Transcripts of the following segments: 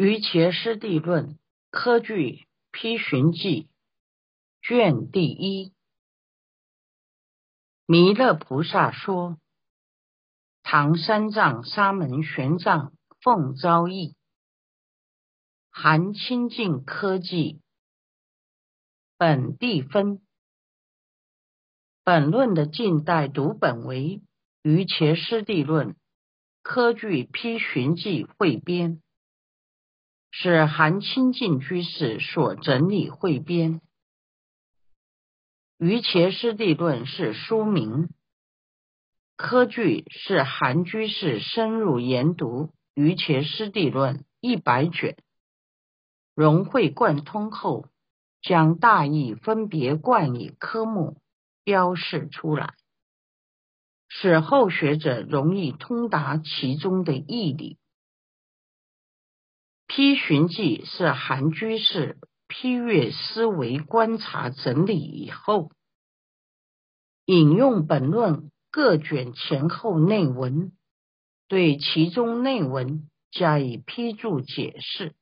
于伽师地论科据批寻记卷第一，弥勒菩萨说：唐三藏沙门玄奘奉诏译，含清净科技本地分。本论的近代读本为于伽师地论科据批寻记汇编。是韩清净居士所整理汇编，《于伽师地论》是书名，科据是韩居士深入研读《于伽师地论》一百卷，融会贯通后，将大意分别冠以科目，标示出来，使后学者容易通达其中的义理。批寻记是韩居士批阅思维观察整理以后，引用本论各卷前后内文，对其中内文加以批注解释，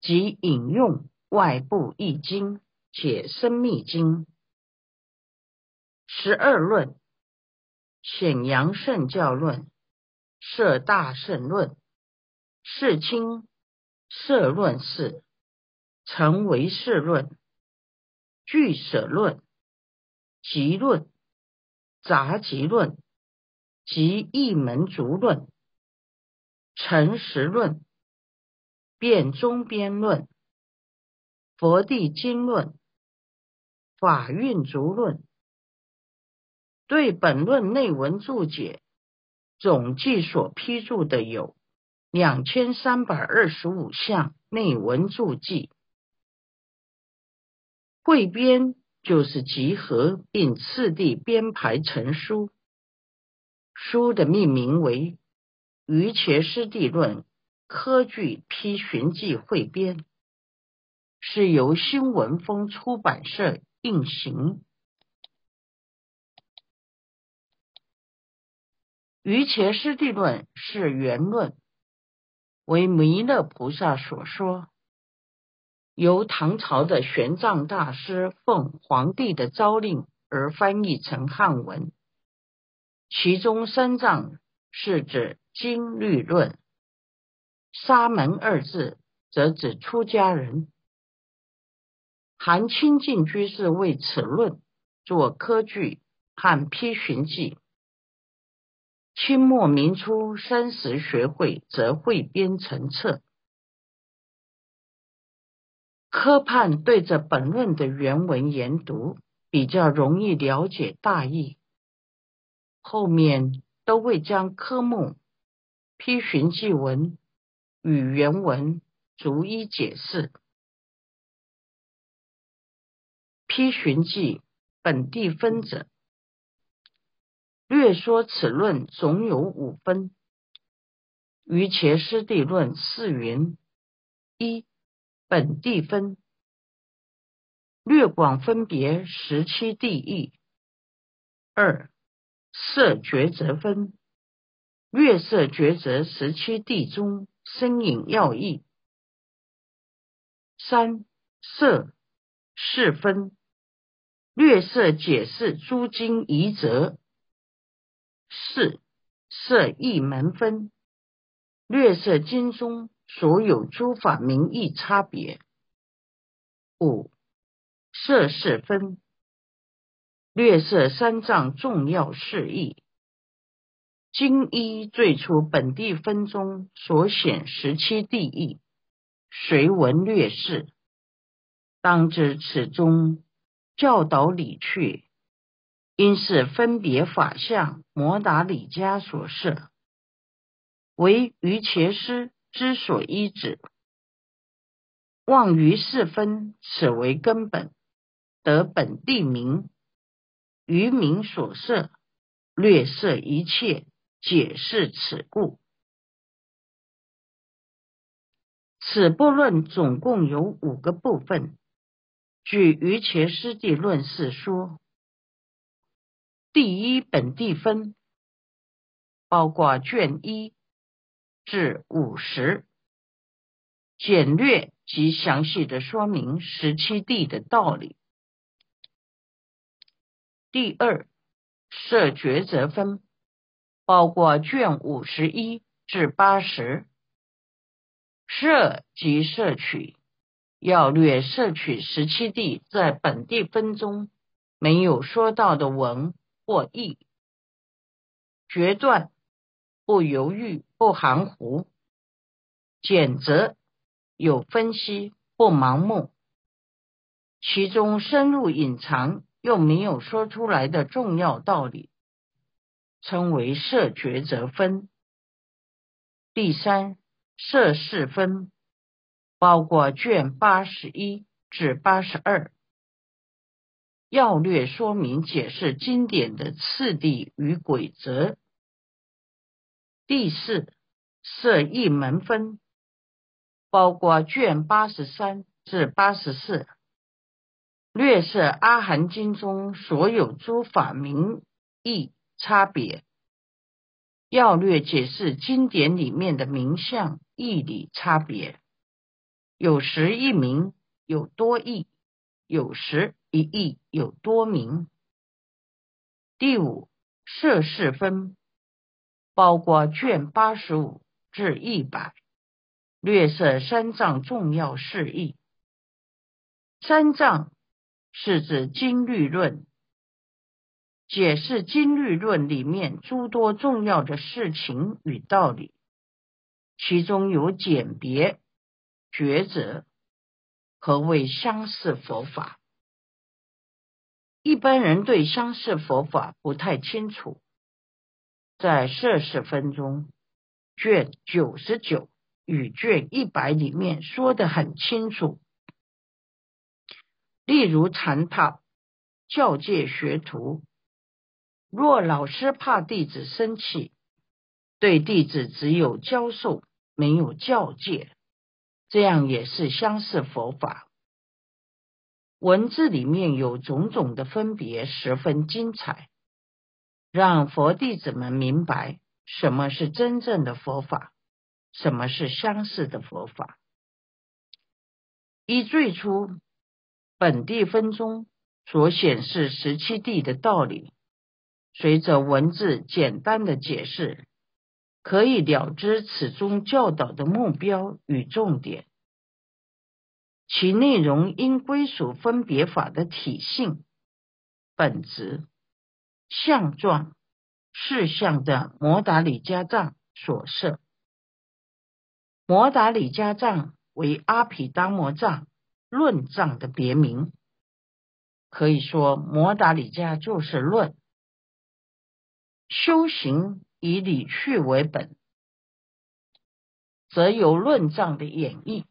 即引用外部易经解生密经十二论、显阳圣教论、摄大圣论、世清。社论是成为社论、俱舍论、集论、杂集论及一门族论、诚实论、辩中边论、佛地经论、法运逐论，对本论内文注解总计所批注的有。两千三百二十五项内文注记，汇编就是集合并次第编排成书。书的命名为《于伽师地论科举批寻记汇编》，是由新文风出版社印行。《于伽师地论》是原论。为弥勒菩萨所说，由唐朝的玄奘大师奉皇帝的诏令而翻译成汉文。其中三藏是指经律论，沙门二字则指出家人。韩清净居士为此论作科据和批寻记。清末明初三十学会则汇编成册。科判对着本论的原文研读，比较容易了解大意。后面都会将科目、批寻记文与原文逐一解释。批寻记本地分者。略说此论总有五分。于伽师地论四云：一、本地分，略广分别十七地义；二、色抉择分，略色抉择十七地中深隐要义；三、色是分，略色解释诸经疑则。四色一门分，略色经中所有诸法名义差别。五色是分，略色三藏重要事义。经一最初本地分中所显十七地义，随文略示，当知此中教导理趣。因是分别法相摩达里迦所设，为于伽师之所依止。望于四分，此为根本，得本地名，于名所设，略设一切，解释此故。此部论总共有五个部分，据于伽师地论释说。第一本地分，包括卷一至五十，简略及详细的说明十七地的道理。第二，设抉择分包括卷五十一至八十，摄及摄取，要略摄取十七地在本地分中没有说到的文或义，决断不犹豫不含糊，简则。有分析不盲目，其中深入隐藏又没有说出来的重要道理，称为色抉择分。第三，色是分包括卷八十一至八十二，要略说明解释经典的次第与规则。第四，设一门分。包括卷八十三至八十四，略涉阿含经中所有诸法名义差别，要略解释经典里面的名相义理差别，有时一名，有多义；有时一义，有多名。第五，摄事分，包括卷八十五至一百。略涉三藏重要事义。三藏是指经律论，解释经律论里面诸多重要的事情与道理，其中有简别、抉择。何谓相似佛法？一般人对相似佛法不太清楚，在摄事分钟卷九十九。与卷一百里面说的很清楚，例如禅套教诫学徒，若老师怕弟子生气，对弟子只有教授，没有教诫，这样也是相似佛法。文字里面有种种的分别，十分精彩，让佛弟子们明白什么是真正的佛法。什么是相似的佛法？依最初本地分中所显示十七地的道理，随着文字简单的解释，可以了知此中教导的目标与重点。其内容应归属分别法的体性、本质、相状、事项的摩达里加藏所设。摩达里加藏为阿毗达摩藏论藏的别名，可以说摩达里加就是论。修行以理趣为本，则由论藏的演绎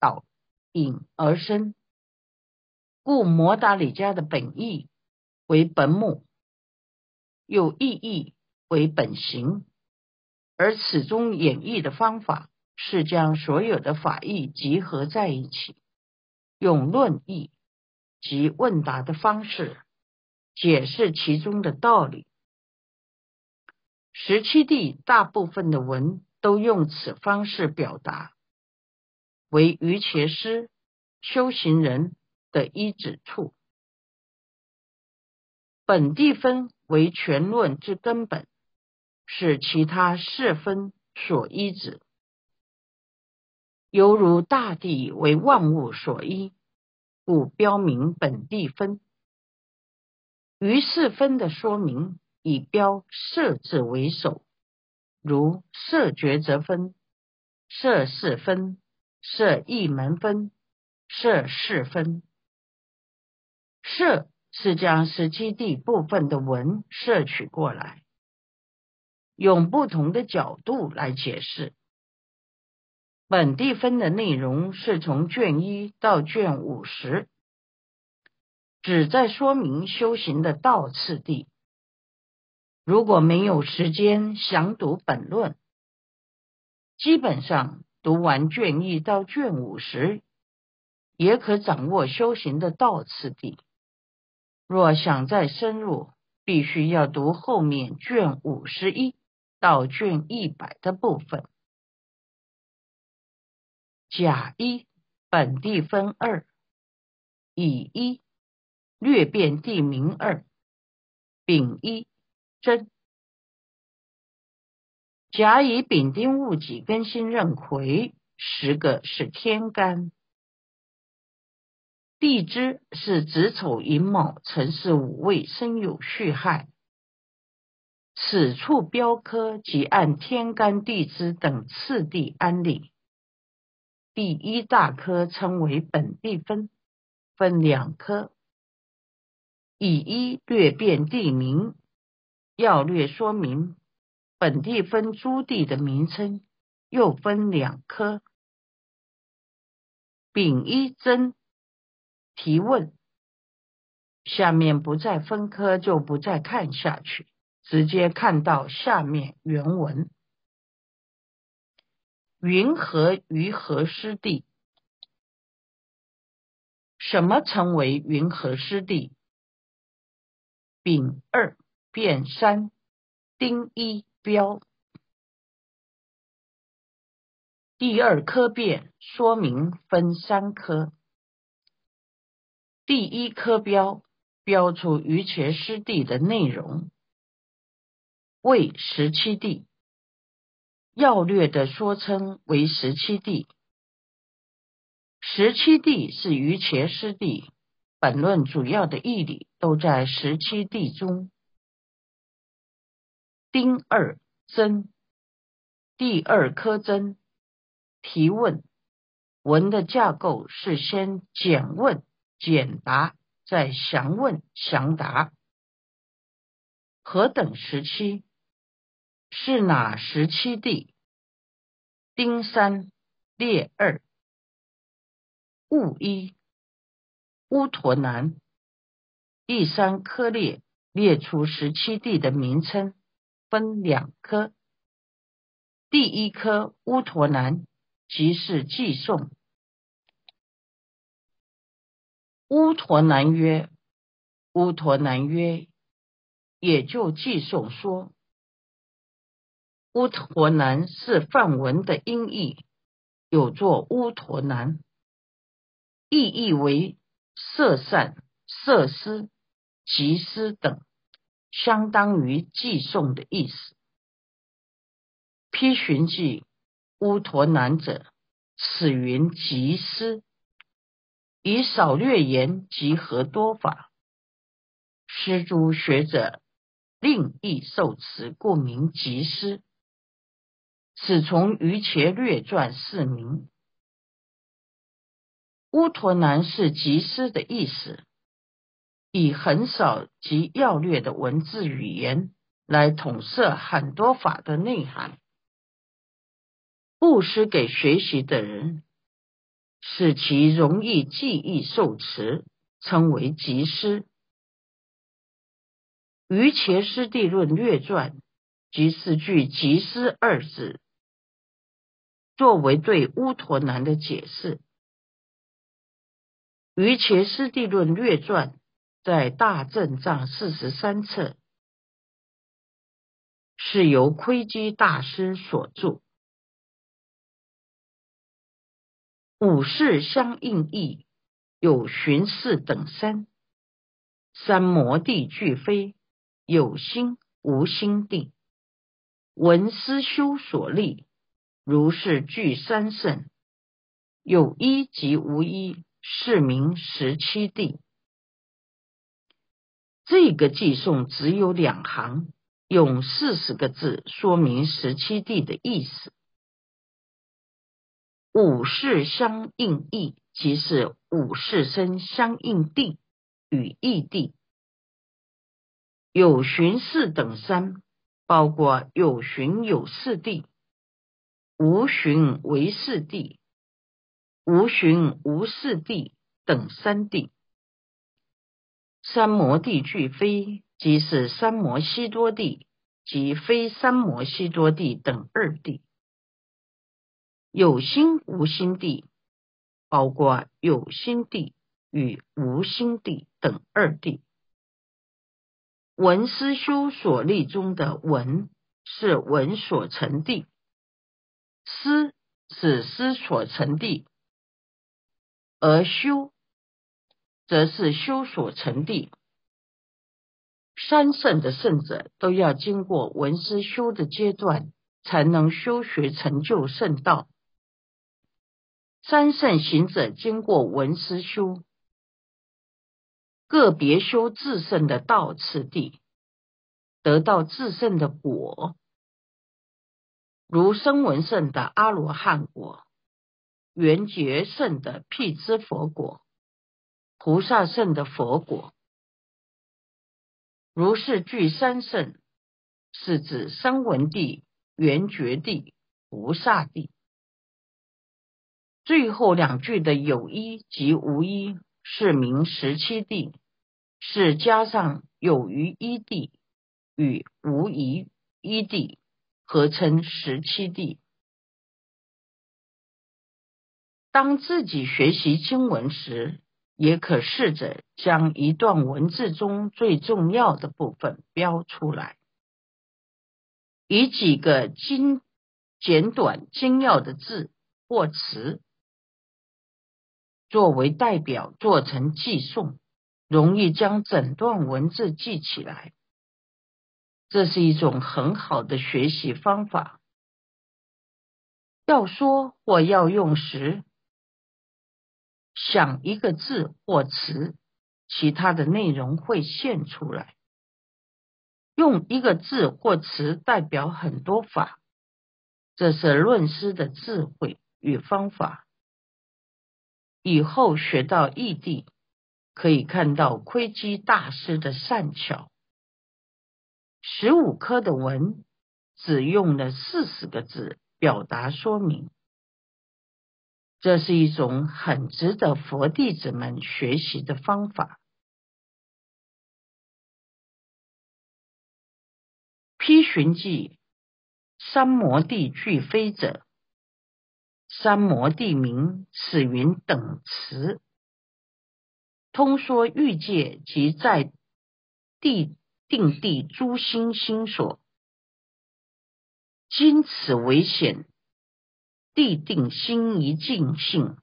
导引而生。故摩达里加的本意为本母，有意义为本行，而此中演绎的方法。是将所有的法义集合在一起，用论义及问答的方式解释其中的道理。十七地大部分的文都用此方式表达，为瑜伽师修行人的一指处。本地分为全论之根本，是其他四分所依止。犹如大地为万物所依，故标明本地分。于四分的说明以标色字为首，如色觉则分、色是分、设一门分、设四分。设是将十七地部分的文摄取过来，用不同的角度来解释。本地分的内容是从卷一到卷五十，旨在说明修行的道次第。如果没有时间详读本论，基本上读完卷一到卷五十，也可掌握修行的道次第。若想再深入，必须要读后面卷五十一到卷一百的部分。甲一本地分二，乙一略变地名二，丙一真。甲乙丙丁戊己庚辛壬癸十个是天干，地支是子丑寅卯辰巳午未申酉戌亥。此处标科即按天干地支等次第安理。第一大科称为本地分，分两科，以一略变地名，要略说明。本地分诸地的名称又分两科。丙一真提问，下面不再分科，就不再看下去，直接看到下面原文：云何于何湿地？什么称为云何湿地？丙二变三，丁一。标第二科变说明分三科，第一科标标出于前师地的内容为十七地，要略的说称为十七地。十七地是于前师地，本论主要的义理都在十七地中。丁二真，第二科真。提问文的架构是先简问、简答，再详问、详答。何等时期？是哪十七地？丁三列二，戊一乌陀南。第三科列列出十七地的名称。分两科，第一科乌陀南即是寄送。乌陀南曰：乌陀南曰，也就寄送说，乌陀南是梵文的音译，有作乌陀南，意译为色善、色思、吉思等。相当于寄送的意思。批寻记乌陀南者，此云集思，以少略言集合多法。师诸学者另译受持，故名集思。此从余伽略传四名。乌陀南是集思的意思。以很少及要略的文字语言来统摄很多法的内涵，布施给学习的人，使其容易记忆受持，称为集施。《于伽师地论略传》即是句“集施”二字，作为对乌陀南的解释。《于伽师地论略传》。在大正藏四十三册，是由窥基大师所著。五世相应义有寻视等三，三摩地俱非，有心无心地，闻思修所立，如是具三圣，有一即无一，是名十七地。这个寄送只有两行，用四十个字说明十七地的意思。五世相应义，即是五世生相应地与异地。有寻四等三，包括有寻有四地，无寻为四地，无寻无四地等三地。三摩地俱非，即是三摩西多地及非三摩西多地等二地。有心无心地，包括有心地与无心地等二地。文思修所立中的文是文所成地，思是思所成地，而修则是修所成地。三圣的圣者都要经过闻思修的阶段，才能修学成就圣道。三圣行者经过闻思修，个别修自圣的道次第，得到自圣的果，如声闻圣的阿罗汉果，缘觉圣的辟支佛果，菩萨圣的佛果。如是具三圣，是指三文地、缘觉地、菩萨地。最后两句的有一及无一，是名十七地，是加上有余一地与无余一地，合称十七地。当自己学习经文时，也可试着将一段文字中最重要的部分标出来，以几个精简短精要的字或词作为代表，做成记诵，容易将整段文字记起来。这是一种很好的学习方法。要说或要用时。想一个字或词，其他的内容会现出来。用一个字或词代表很多法，这是论师的智慧与方法。以后学到异地，可以看到窥基大师的善巧。十五科的文，只用了四十个字表达说明。这是一种很值得佛弟子们学习的方法。批寻记三摩地俱非者，三摩地名此云等词，通说欲界及在地定地诸心心所，今此为显。地定心一静性，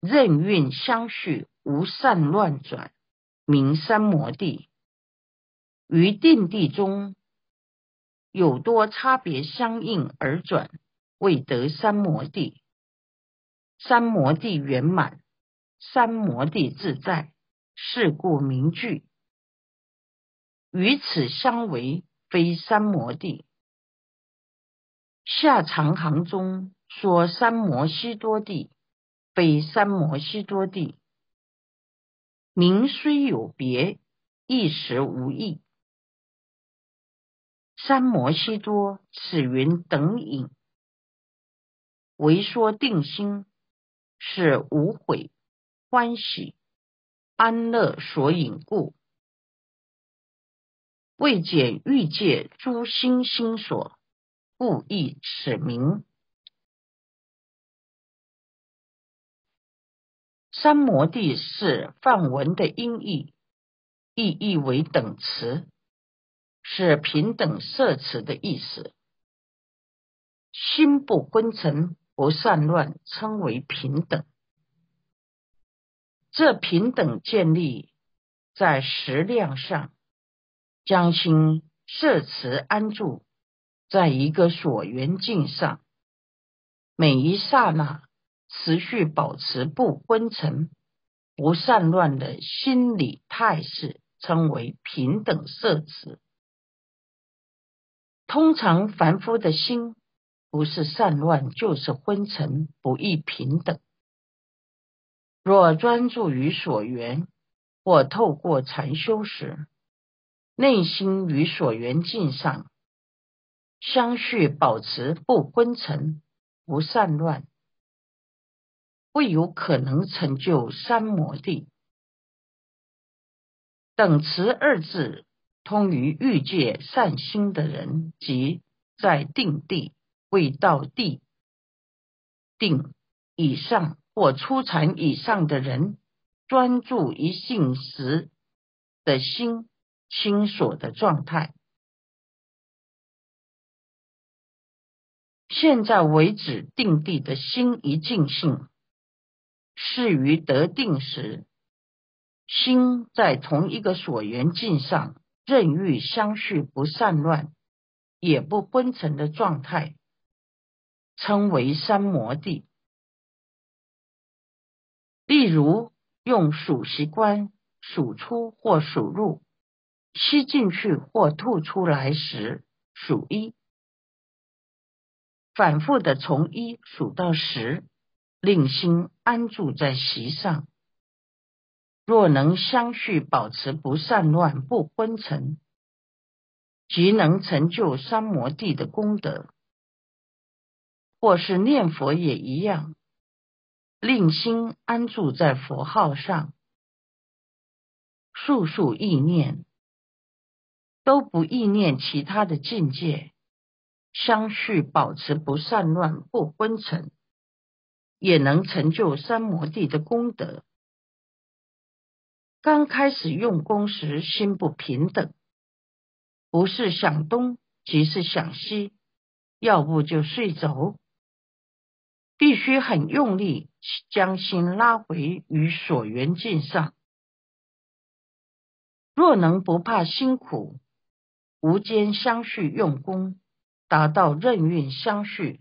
任运相续，无善乱转，名三摩地。于定地中有多差别相应而转，未得三摩地。三摩地圆满，三摩地自在，是故名句。与此相违，非三摩地。下长行中说三摩悉多地，非三摩悉多地，名虽有别，一时无异。三摩悉多，此云等引，为说定心是无悔、欢喜、安乐所引故，未解欲界诸心心所。故意使名。三摩地是梵文的音译，意译为等词，是平等色词的意思。心不昏沉，不散乱，称为平等。这平等建立在实量上，将心摄持安住。在一个所缘境上，每一刹那持续保持不昏沉、不散乱的心理态势，称为平等色持。通常凡夫的心不是散乱，就是昏沉，不易平等。若专注于所缘，或透过禅修时，内心与所缘境上。相续保持不昏沉、不散乱，未有可能成就三摩地。等持二字通于欲界善心的人，即在定地未到地定以上或初禅以上的人，专注一性时的心心所的状态。现在为止，定地的心一尽性，是于得定时，心在同一个所缘境上，任欲相续，不散乱，也不昏沉的状态，称为三摩地。例如，用数息观数出或数入，吸进去或吐出来时，数一。反复的从一数到十，令心安住在席上。若能相续保持不散乱不昏沉，即能成就三摩地的功德。或是念佛也一样，令心安住在佛号上，数数意念都不意念其他的境界。相续保持不散乱不昏沉，也能成就三摩地的功德。刚开始用功时，心不平等，不是想东即是想西，要不就睡着。必须很用力将心拉回于所缘境上。若能不怕辛苦，无间相续用功。达到任运相续，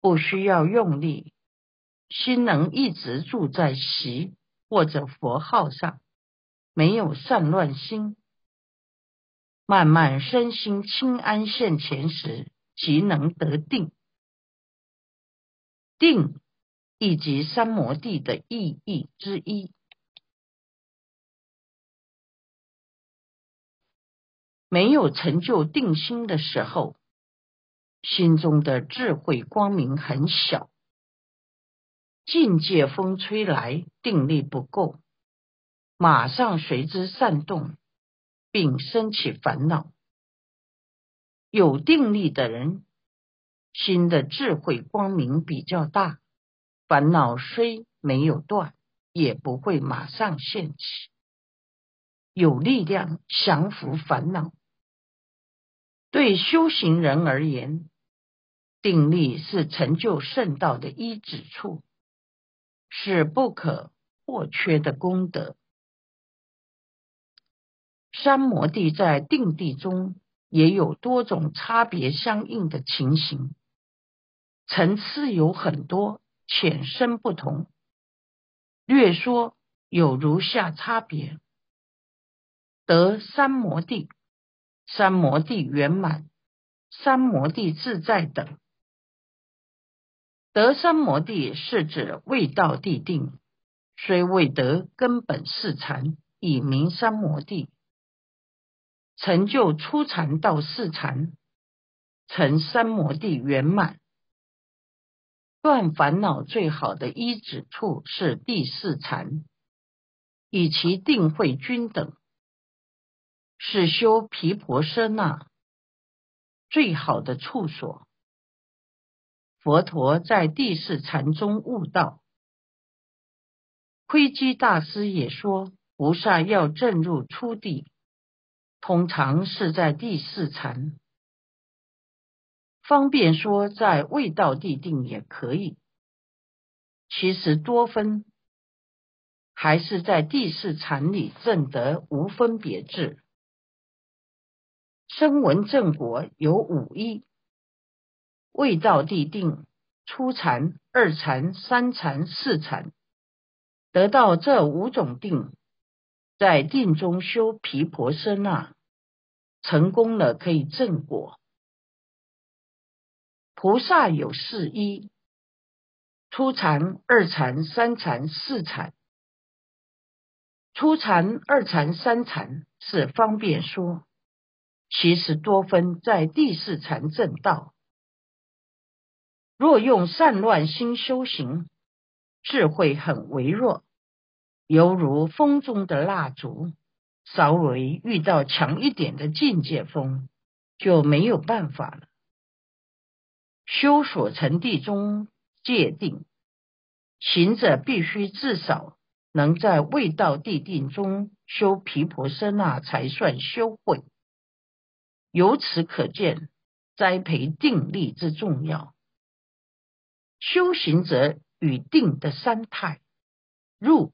不需要用力，心能一直住在习或者佛号上，没有散乱心。慢慢身心清安现前时，即能得定。定以及三摩地的意义之一。没有成就定心的时候。心中的智慧光明很小，境界风吹来，定力不够，马上随之散动，并升起烦恼。有定力的人，心的智慧光明比较大，烦恼虽没有断，也不会马上现起，有力量降服烦恼。对修行人而言，定力是成就圣道的一指处，是不可或缺的功德。三摩地在定地中也有多种差别相应的情形，层次有很多，浅深不同。略说有如下差别：得三摩地。三摩地圆满、三摩地自在等，得三摩地是指未到地定，虽未得根本四禅，以名三摩地。成就初禅到四禅，成三摩地圆满。断烦恼最好的一指处是第四禅，以其定慧均等。是修毗婆舍那最好的处所。佛陀在第四禅中悟道。窥基大师也说，菩萨要证入初地，通常是在第四禅。方便说，在未到地定也可以。其实多分，还是在第四禅里证得无分别智。声闻正果有五一，未到地定，初禅、二禅、三禅、四禅，得到这五种定，在定中修毗婆舍那，成功了可以正果。菩萨有四一，初禅、二禅、三禅、四禅。初禅、二禅、三禅是方便说。其实多分在第四禅正道。若用善乱心修行，智慧很微弱，犹如风中的蜡烛。稍微遇到强一点的境界风，就没有办法了。修所成地中界定，行者必须至少能在未到地定中修毗婆舍那，才算修会。由此可见，栽培定力之重要。修行者与定的三态，入、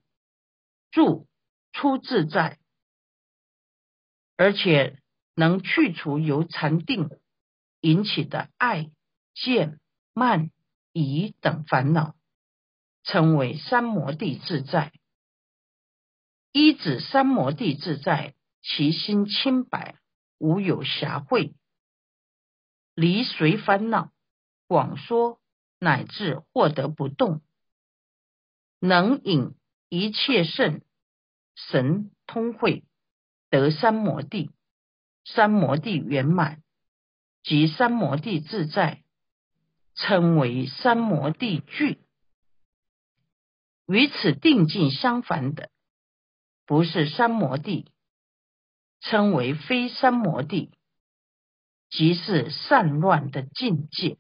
住、出自在，而且能去除由禅定引起的爱、见、慢、疑等烦恼，称为三摩地自在。一指三摩地自在，其心清白，无有瑕秽，离随烦恼，广说乃至获得不动，能引一切圣神通会，得三摩地，三摩地圆满，即三摩地自在，称为三摩地具。与此定境相反的。不是三摩地，称为非三摩地，即是散乱的境界。